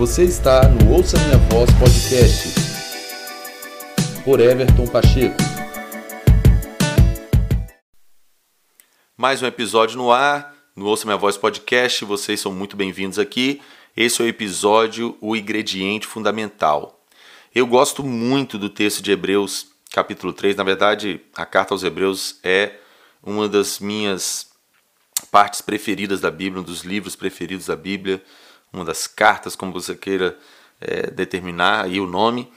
Você está no Ouça Minha Voz Podcast por Everton Pacheco. Mais um episódio no ar, no Ouça Minha Voz Podcast. Vocês são muito bem-vindos aqui. Esse é o episódio O Ingrediente Fundamental. Eu gosto muito do texto de Hebreus, capítulo 3. Na verdade, a carta aos Hebreus é uma das minhas partes preferidas da Bíblia, um dos livros preferidos da Bíblia uma das cartas, como você queira é, determinar aí o nome.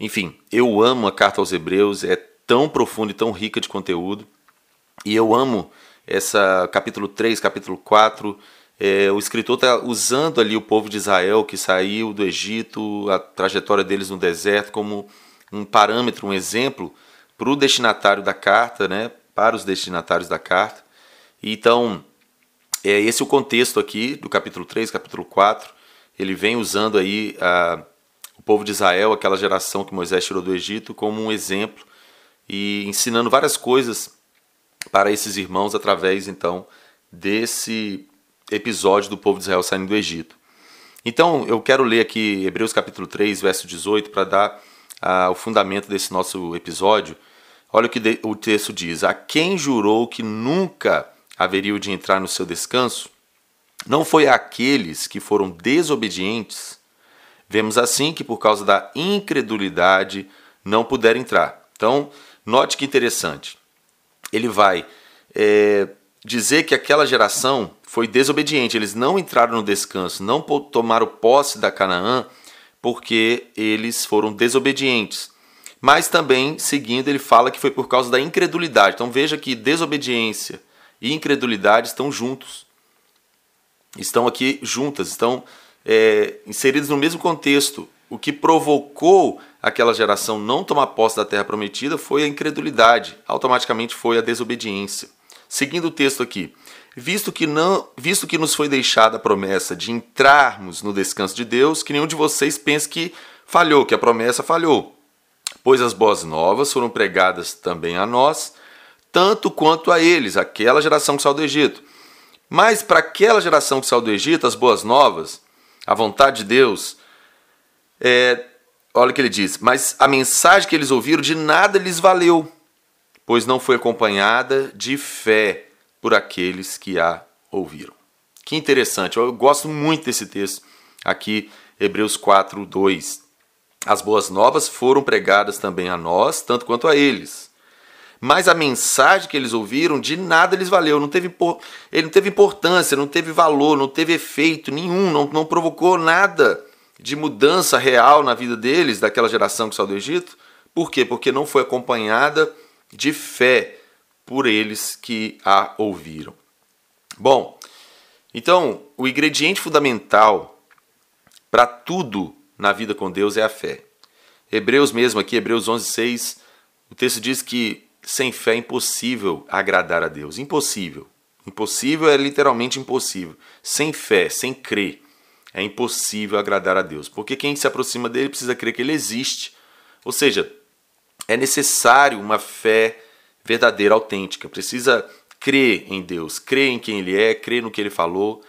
Enfim, eu amo a carta aos Hebreus, é tão profunda e tão rica de conteúdo. E eu amo essa capítulo 3, capítulo 4. É, o escritor está usando ali o povo de Israel que saiu do Egito, a trajetória deles no deserto, como um parâmetro, um exemplo para o destinatário da carta, né, para os destinatários da carta. Então, é esse o contexto aqui do capítulo 3, capítulo 4. Ele vem usando aí a, o povo de Israel, aquela geração que Moisés tirou do Egito, como um exemplo e ensinando várias coisas para esses irmãos através então desse episódio do povo de Israel saindo do Egito. Então, eu quero ler aqui Hebreus capítulo 3, verso 18, para dar o fundamento desse nosso episódio. Olha o que o texto diz: A quem jurou que nunca haveria de entrar no seu descanso, não foi aqueles que foram desobedientes. Vemos assim que por causa da incredulidade não puderam entrar. Então, note que interessante. Ele vai é, dizer que aquela geração foi desobediente, eles não entraram no descanso, não tomaram posse da Canaã, porque eles foram desobedientes. Mas também, seguindo, ele fala que foi por causa da incredulidade. Então veja que desobediência e incredulidade estão juntos. Estão aqui juntas, estão é, inseridos no mesmo contexto. O que provocou aquela geração não tomar posse da terra prometida foi a incredulidade, automaticamente foi a desobediência. Seguindo o texto aqui, visto que não, visto que nos foi deixada a promessa de entrarmos no descanso de Deus, que nenhum de vocês pense que falhou, que a promessa falhou. Pois as boas novas foram pregadas também a nós, tanto quanto a eles, aquela geração que saiu do Egito. Mas para aquela geração que saiu do Egito, as boas novas, a vontade de Deus, é, olha o que ele diz: Mas a mensagem que eles ouviram de nada lhes valeu, pois não foi acompanhada de fé por aqueles que a ouviram. Que interessante, eu gosto muito desse texto aqui, Hebreus 4, 2. As boas novas foram pregadas também a nós, tanto quanto a eles mas a mensagem que eles ouviram de nada lhes valeu, não teve, ele não teve importância, não teve valor, não teve efeito nenhum, não, não provocou nada de mudança real na vida deles, daquela geração que saiu do Egito. Por quê? Porque não foi acompanhada de fé por eles que a ouviram. Bom, então o ingrediente fundamental para tudo na vida com Deus é a fé. Hebreus mesmo aqui, Hebreus 11, 6, o texto diz que sem fé é impossível agradar a Deus. Impossível. Impossível é literalmente impossível. Sem fé, sem crer, é impossível agradar a Deus. Porque quem se aproxima dele precisa crer que ele existe. Ou seja, é necessário uma fé verdadeira, autêntica. Precisa crer em Deus, crer em quem ele é, crer no que ele falou.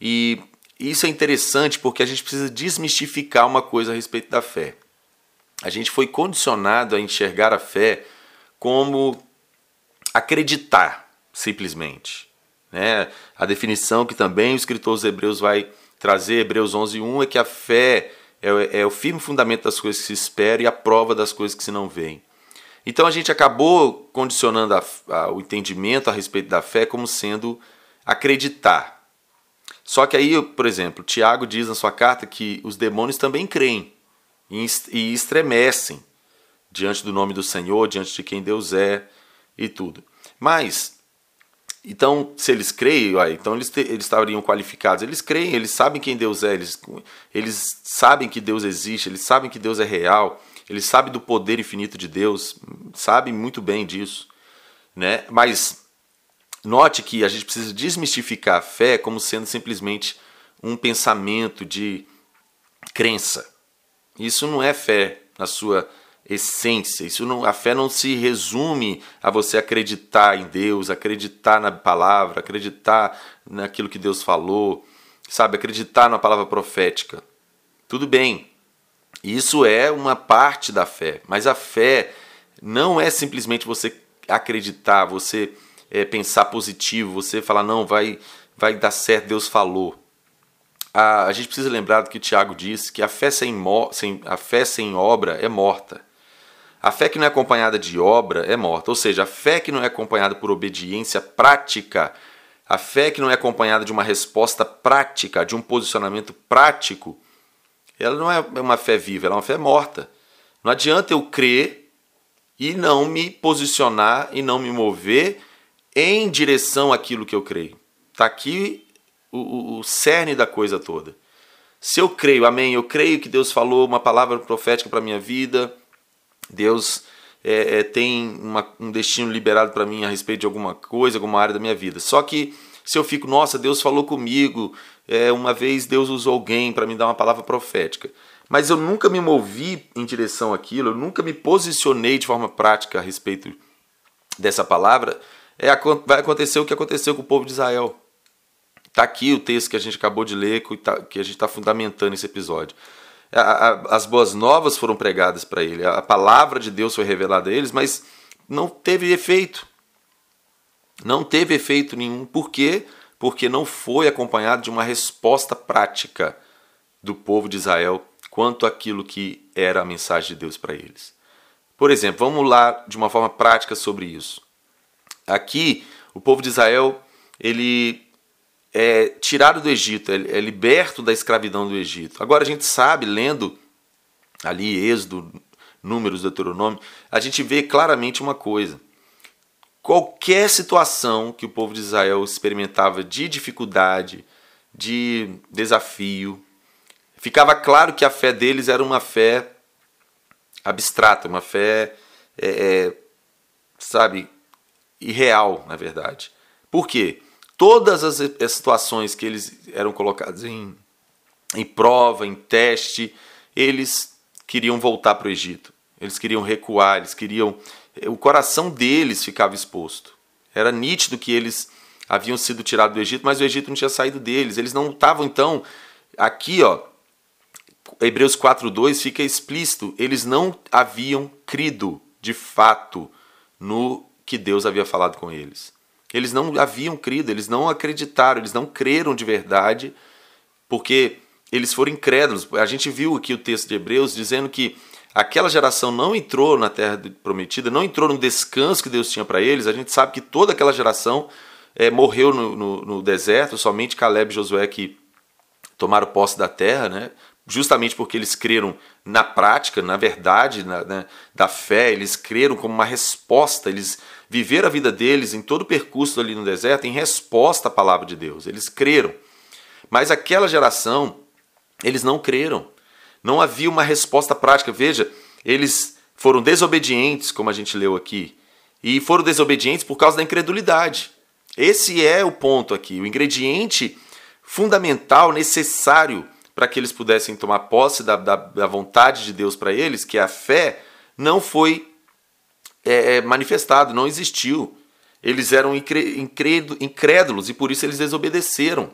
E isso é interessante porque a gente precisa desmistificar uma coisa a respeito da fé. A gente foi condicionado a enxergar a fé como acreditar, simplesmente. Né? A definição que também o escritor dos Hebreus vai trazer, Hebreus 11.1, é que a fé é, é o firme fundamento das coisas que se espera e a prova das coisas que se não veem. Então a gente acabou condicionando a, a, o entendimento a respeito da fé como sendo acreditar. Só que aí, por exemplo, Tiago diz na sua carta que os demônios também creem e estremecem diante do nome do Senhor, diante de quem Deus é e tudo. Mas, então, se eles creem, então eles, te, eles estariam qualificados. Eles creem, eles sabem quem Deus é, eles, eles sabem que Deus existe, eles sabem que Deus é real, eles sabem do poder infinito de Deus, sabem muito bem disso. Né? Mas note que a gente precisa desmistificar a fé como sendo simplesmente um pensamento de crença. Isso não é fé na sua essência. Isso não, a fé não se resume a você acreditar em Deus, acreditar na palavra, acreditar naquilo que Deus falou, sabe, acreditar na palavra profética. Tudo bem, isso é uma parte da fé, mas a fé não é simplesmente você acreditar, você é, pensar positivo, você falar, não, vai, vai dar certo, Deus falou. A, gente precisa lembrar do que Tiago disse, que a fé sem, sem, a fé sem obra é morta. A fé que não é acompanhada de obra é morta, ou seja, a fé que não é acompanhada por obediência prática, a fé que não é acompanhada de uma resposta prática, de um posicionamento prático, ela não é uma fé viva, ela é uma fé morta. Não adianta eu crer e não me posicionar e não me mover em direção àquilo que eu creio. Está aqui o, o, o cerne da coisa toda. Se eu creio, amém, eu creio que Deus falou uma palavra profética para minha vida, Deus é, é, tem uma, um destino liberado para mim a respeito de alguma coisa, alguma área da minha vida. Só que se eu fico, nossa, Deus falou comigo, é, uma vez Deus usou alguém para me dar uma palavra profética, mas eu nunca me movi em direção àquilo, eu nunca me posicionei de forma prática a respeito dessa palavra, é, vai acontecer o que aconteceu com o povo de Israel. Está aqui o texto que a gente acabou de ler, que tá, a gente está fundamentando esse episódio as boas novas foram pregadas para ele, a palavra de Deus foi revelada a eles, mas não teve efeito. Não teve efeito nenhum. Por quê? Porque não foi acompanhado de uma resposta prática do povo de Israel quanto àquilo que era a mensagem de Deus para eles. Por exemplo, vamos lá de uma forma prática sobre isso. Aqui, o povo de Israel, ele é tirado do Egito, é, é liberto da escravidão do Egito. Agora a gente sabe, lendo ali Êxodo, Números, Deuteronômio, a gente vê claramente uma coisa. Qualquer situação que o povo de Israel experimentava de dificuldade, de desafio, ficava claro que a fé deles era uma fé abstrata, uma fé, é, é, sabe, irreal, na verdade. Por quê? Todas as, situações que eles eram colocados em, em prova, em teste, eles queriam voltar para o Egito. Eles queriam recuar, eles queriam. O coração deles ficava exposto. Era nítido que eles haviam sido tirados do Egito, mas o Egito não tinha saído deles. Eles não estavam, então. Aqui, ó, Hebreus 4,2 fica explícito: eles não haviam crido de fato no que Deus havia falado com eles. Eles não haviam crido, eles não acreditaram, eles não creram de verdade, porque eles foram incrédulos. A gente viu aqui o texto de Hebreus dizendo que aquela geração não entrou na terra prometida, não entrou no descanso que Deus tinha para eles. A gente sabe que toda aquela geração é, morreu no, no, no, deserto, somente Caleb e Josué que tomaram posse da terra, né? Justamente porque eles creram na prática, na verdade na, né, da fé, eles creram como uma resposta, eles viveram a vida deles em todo o percurso ali no deserto em resposta à palavra de Deus, eles creram. Mas aquela geração, eles não creram, não havia uma resposta prática. Veja, eles foram desobedientes, como a gente leu aqui, e foram desobedientes por causa da incredulidade. Esse é o ponto aqui, o ingrediente fundamental, necessário para que eles pudessem tomar posse da, da, da vontade de Deus para eles, que é a fé, não foi é, é manifestado, não existiu. Eles eram incrédulos e por isso eles desobedeceram.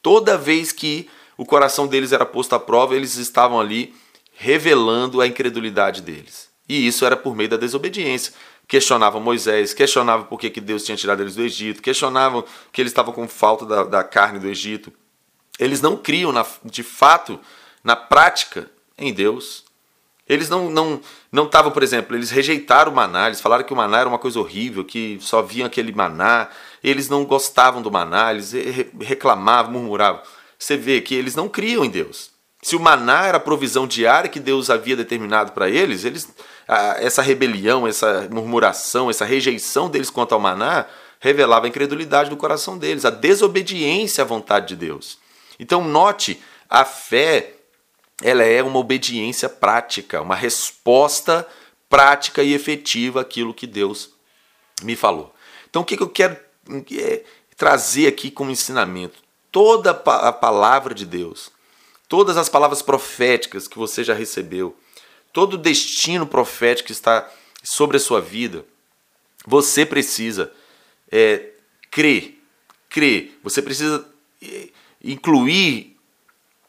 Toda vez que o coração deles era posto à prova, eles estavam ali revelando a incredulidade deles. E isso era por meio da desobediência. Questionavam Moisés, questionavam por que, Deus tinha tirado eles do Egito, questionavam que eles estavam com falta da, da carne do Egito. Eles não criam na, de fato, na prática, em Deus. Eles não não não estavam, por exemplo, eles rejeitaram o maná, eles falaram que o maná era uma coisa horrível, que só viam aquele maná, eles não gostavam do maná, eles reclamavam, murmuravam. Você vê que eles não criam em Deus. Se o maná era a provisão diária que Deus havia determinado para eles, eles essa rebelião, essa murmuração, essa rejeição deles quanto ao maná revelava a incredulidade do coração deles, a desobediência à vontade de Deus. Então note, a fé ela é uma obediência prática, uma resposta prática e efetiva àquilo que Deus me falou. Então o que eu quero é, trazer aqui como ensinamento? Toda a palavra de Deus, todas as palavras proféticas que você já recebeu, todo o destino profético que está sobre a sua vida, você precisa é, crer, crer, você precisa é, incluir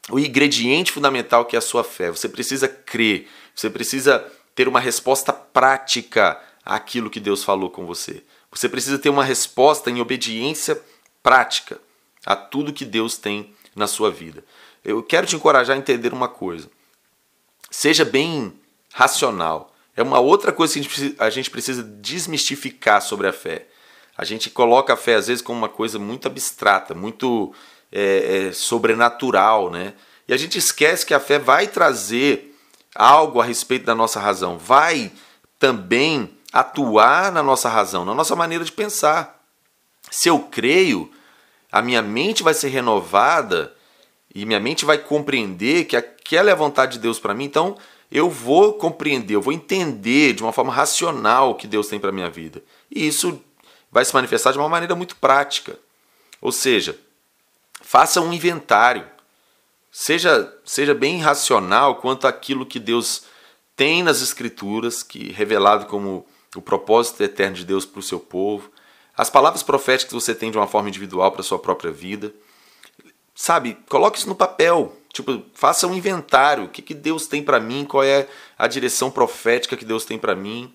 o ingrediente fundamental que é a sua fé. Você precisa crer, você precisa ter uma resposta prática àquilo que Deus falou com você. Você precisa ter uma resposta em obediência prática a tudo que Deus tem na sua vida. Eu quero te encorajar a entender uma coisa. Seja bem racional. É uma outra coisa que a gente precisa, desmistificar sobre a fé. A gente coloca a fé às vezes como uma coisa muito abstrata, muito é, é, sobrenatural, né? E a gente esquece que a fé vai trazer algo a respeito da nossa razão, vai também atuar na nossa razão, na nossa maneira de pensar. Se eu creio, a minha mente vai ser renovada e minha mente vai compreender que aquela é a vontade de Deus para mim. Então, eu vou compreender, eu vou entender de uma forma racional o que Deus tem para minha vida. E isso vai se manifestar de uma maneira muito prática. Ou seja, faça um inventário. Seja, seja bem racional quanto àquilo que Deus tem nas Escrituras, que revelado como o propósito eterno de Deus para o seu povo, as palavras proféticas que você tem de uma forma individual para a sua própria vida. Sabe, coloque isso no papel. Tipo, faça um inventário. O que, que Deus tem para mim? Qual é a direção profética que Deus tem para mim?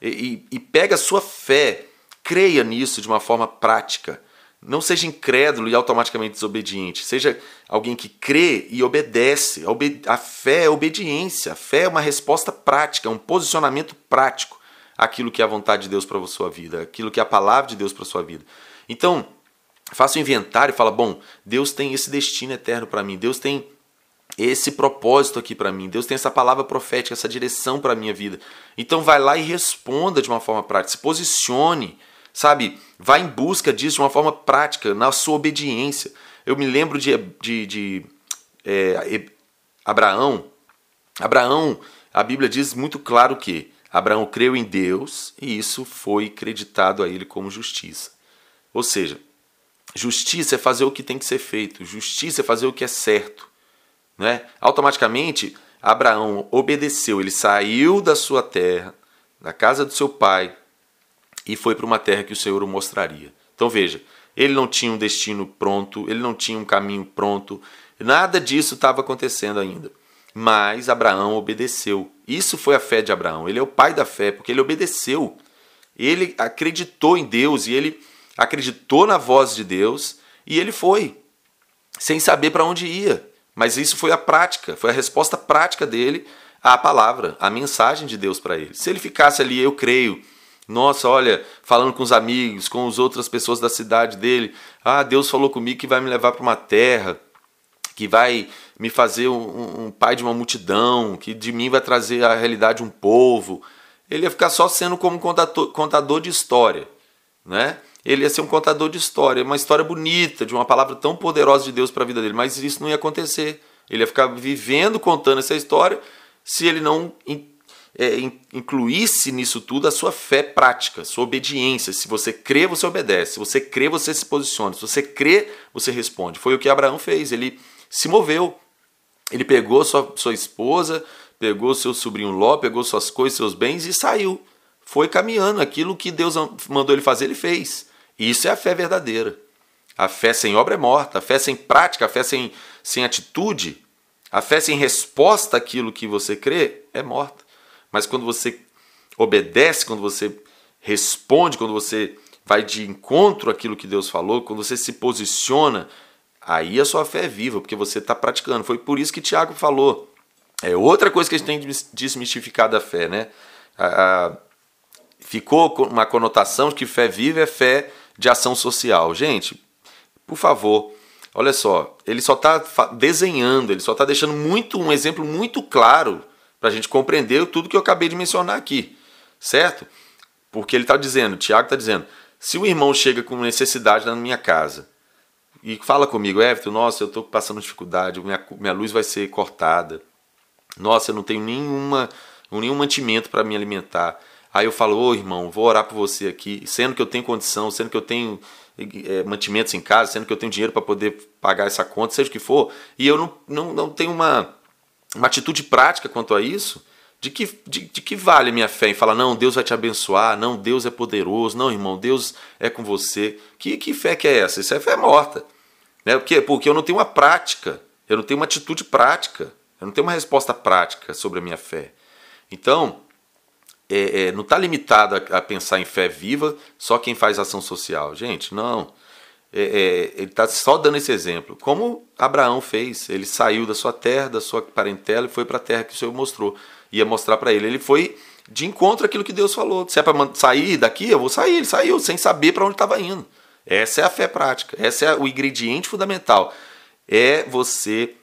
E, e, e pega a sua fé. Creia nisso de uma forma prática. Não seja incrédulo e automaticamente desobediente. Seja alguém que crê e obedece. A fé é obediência. A fé é uma resposta prática, um posicionamento prático àquilo que é a vontade de Deus para a sua vida, aquilo que é a palavra de Deus para a sua vida. Então, faça um inventário e fala: bom, Deus tem esse destino eterno para mim. Deus tem esse propósito aqui para mim. Deus tem essa palavra profética, essa direção para a minha vida. Então vai lá e responda de uma forma prática, se posicione sabe? Vá em busca disso de uma forma prática, na sua obediência. Eu me lembro de, de, de é, Abraão. Abraão, a Bíblia diz muito claro que Abraão creu em Deus e isso foi creditado a ele como justiça. Ou seja, justiça é fazer o que tem que ser feito, justiça é fazer o que é certo. Né? Automaticamente, Abraão obedeceu, ele saiu da sua terra, da casa do seu pai, e foi para uma terra que o Senhor o mostraria. Então veja, ele não tinha um destino pronto, ele não tinha um caminho pronto, nada disso estava acontecendo ainda. Mas Abraão obedeceu. Isso foi a fé de Abraão. Ele é o pai da fé, porque ele obedeceu. Ele acreditou em Deus e ele acreditou na voz de Deus e ele foi, sem saber para onde ia. Mas isso foi a prática, foi a resposta prática dele à palavra, à mensagem de Deus para ele. Se ele ficasse ali, eu creio, nossa, olha, falando com os amigos, com as outras pessoas da cidade dele. Ah, Deus falou comigo que vai me levar para uma terra, que vai me fazer um, um, pai de uma multidão, que de mim vai trazer a realidade um povo. Ele ia ficar só sendo como contador, contador de história, né? Ele ia ser um contador de história, uma história bonita, de uma palavra tão poderosa de Deus para a vida dele, mas isso não ia acontecer. Ele ia ficar vivendo, contando essa história, se ele não é, incluísse nisso tudo a sua fé prática, sua obediência. Se você crê, você obedece. Se você crê, você se posiciona. Se você crê, você responde. Foi o que Abraão fez. Ele se moveu. Ele pegou sua, sua esposa, pegou seu sobrinho Ló, pegou suas coisas, seus bens e saiu. Foi caminhando. Aquilo que Deus mandou ele fazer, ele fez. Isso é a fé verdadeira. A fé sem obra é morta. A fé sem prática, a fé sem, sem atitude, a fé sem resposta àquilo que você crê é morta. Mas quando você obedece, quando você responde, quando você vai de encontro àquilo que Deus falou, quando você se posiciona, aí a sua fé é viva, porque você está praticando. Foi por isso que Tiago falou. É outra coisa que a gente tem que desmistificar da fé, né? ficou uma conotação de que fé viva é fé de ação social. Gente, por favor, olha só, ele só está desenhando, ele só está deixando muito um exemplo muito claro para a gente compreender tudo que eu acabei de mencionar aqui, certo? Porque ele está dizendo, Tiago está dizendo, se o irmão chega com necessidade na minha casa e fala comigo, Everton, nossa, eu estou passando dificuldade, minha, minha luz vai ser cortada, nossa, eu não tenho nenhuma, nenhum mantimento para me alimentar. Aí eu falo, ô irmão, vou orar por você aqui, sendo que eu tenho condição, sendo que eu tenho é, mantimentos em casa, sendo que eu tenho dinheiro para poder pagar essa conta, seja o que for, e eu não, não, não tenho uma uma atitude prática quanto a isso, de que, de, de, que vale minha fé em falar, não, Deus vai te abençoar, não, Deus é poderoso, não, irmão, Deus é com você. Que, que fé que é essa? Isso é fé morta. Né? Porque, porque eu não tenho uma prática, Eu não tenho uma atitude prática. Eu não tenho uma resposta prática sobre a minha fé. Então, é, é, não está limitado a, a, pensar em fé viva só quem faz ação social. Gente, não. É, é ele está só dando esse exemplo. Como Abraão fez. Ele saiu da sua terra, da sua parentela e foi para a terra que o Senhor mostrou. Ia mostrar para ele. Ele foi de encontro àquilo que Deus falou. Se é para sair daqui, eu vou sair. Ele saiu sem saber para onde estava indo. Essa é a fé prática. Esse é o ingrediente fundamental. É você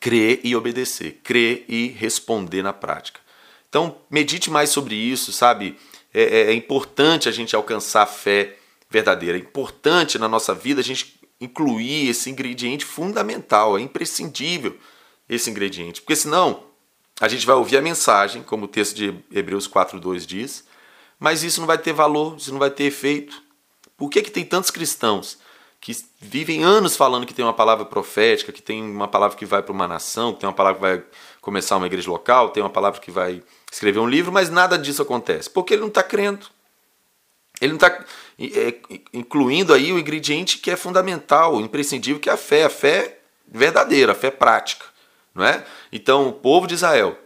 crer e obedecer, crer e responder na prática. Então, medite mais sobre isso, sabe? É, é, é importante a gente alcançar a fé verdadeira. É importante na nossa vida a gente incluir esse ingrediente fundamental, é imprescindível esse ingrediente, porque senão a gente vai ouvir a mensagem, como o texto de Hebreus 4:2 diz, mas isso não vai ter valor, isso não vai ter efeito. Por que, que tem tantos cristãos que vivem anos falando que tem uma palavra profética, que tem uma palavra que vai para uma nação, que tem uma palavra que vai começar uma igreja local, tem uma palavra que vai escrever um livro, mas nada disso acontece? Porque ele não está crendo. Ele não está é, incluindo aí o ingrediente que é fundamental, imprescindível, que é a fé, a fé verdadeira, a fé prática. Não é? Então, o povo de Israel,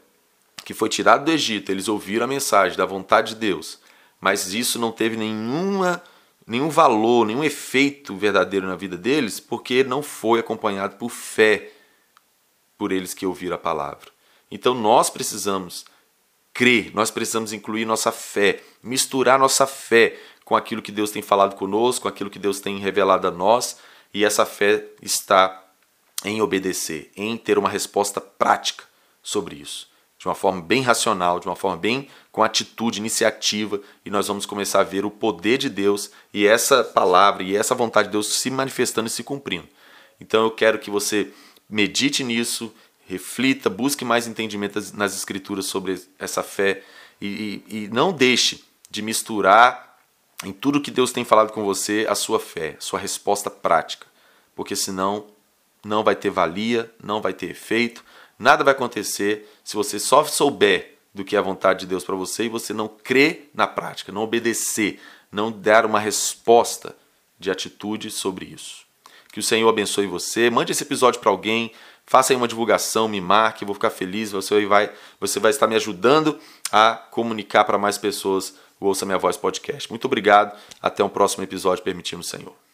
que foi tirado do Egito, eles ouviram a mensagem da vontade de Deus, mas isso não teve nenhuma, nenhum valor, nenhum efeito verdadeiro na vida deles, porque não foi acompanhado por fé por eles que ouviram a palavra. Então, nós precisamos crer, nós precisamos incluir nossa fé, misturar nossa fé com aquilo que Deus tem falado conosco, com aquilo que Deus tem revelado a nós, e essa fé está em obedecer, em ter uma resposta prática sobre isso, de uma forma bem racional, de uma forma bem com atitude, iniciativa, e nós vamos começar a ver o poder de Deus e essa palavra e essa vontade de Deus se manifestando e se cumprindo. Então eu quero que você medite nisso, reflita, busque mais entendimento nas escrituras sobre essa fé e, e, e não deixe de misturar em tudo que Deus tem falado com você a sua fé, sua resposta prática, porque senão não vai ter valia, não vai ter efeito, nada vai acontecer se você só souber do que é a vontade de Deus para você e você não crer na prática, não obedecer, não dar uma resposta de atitude sobre isso. Que o Senhor abençoe você. Mande esse episódio para alguém, faça aí uma divulgação, me marque, vou ficar feliz. Você vai, você vai estar me ajudando a comunicar para mais pessoas o Ouça Minha Voz podcast. Muito obrigado. Até um próximo episódio, permitindo o Senhor.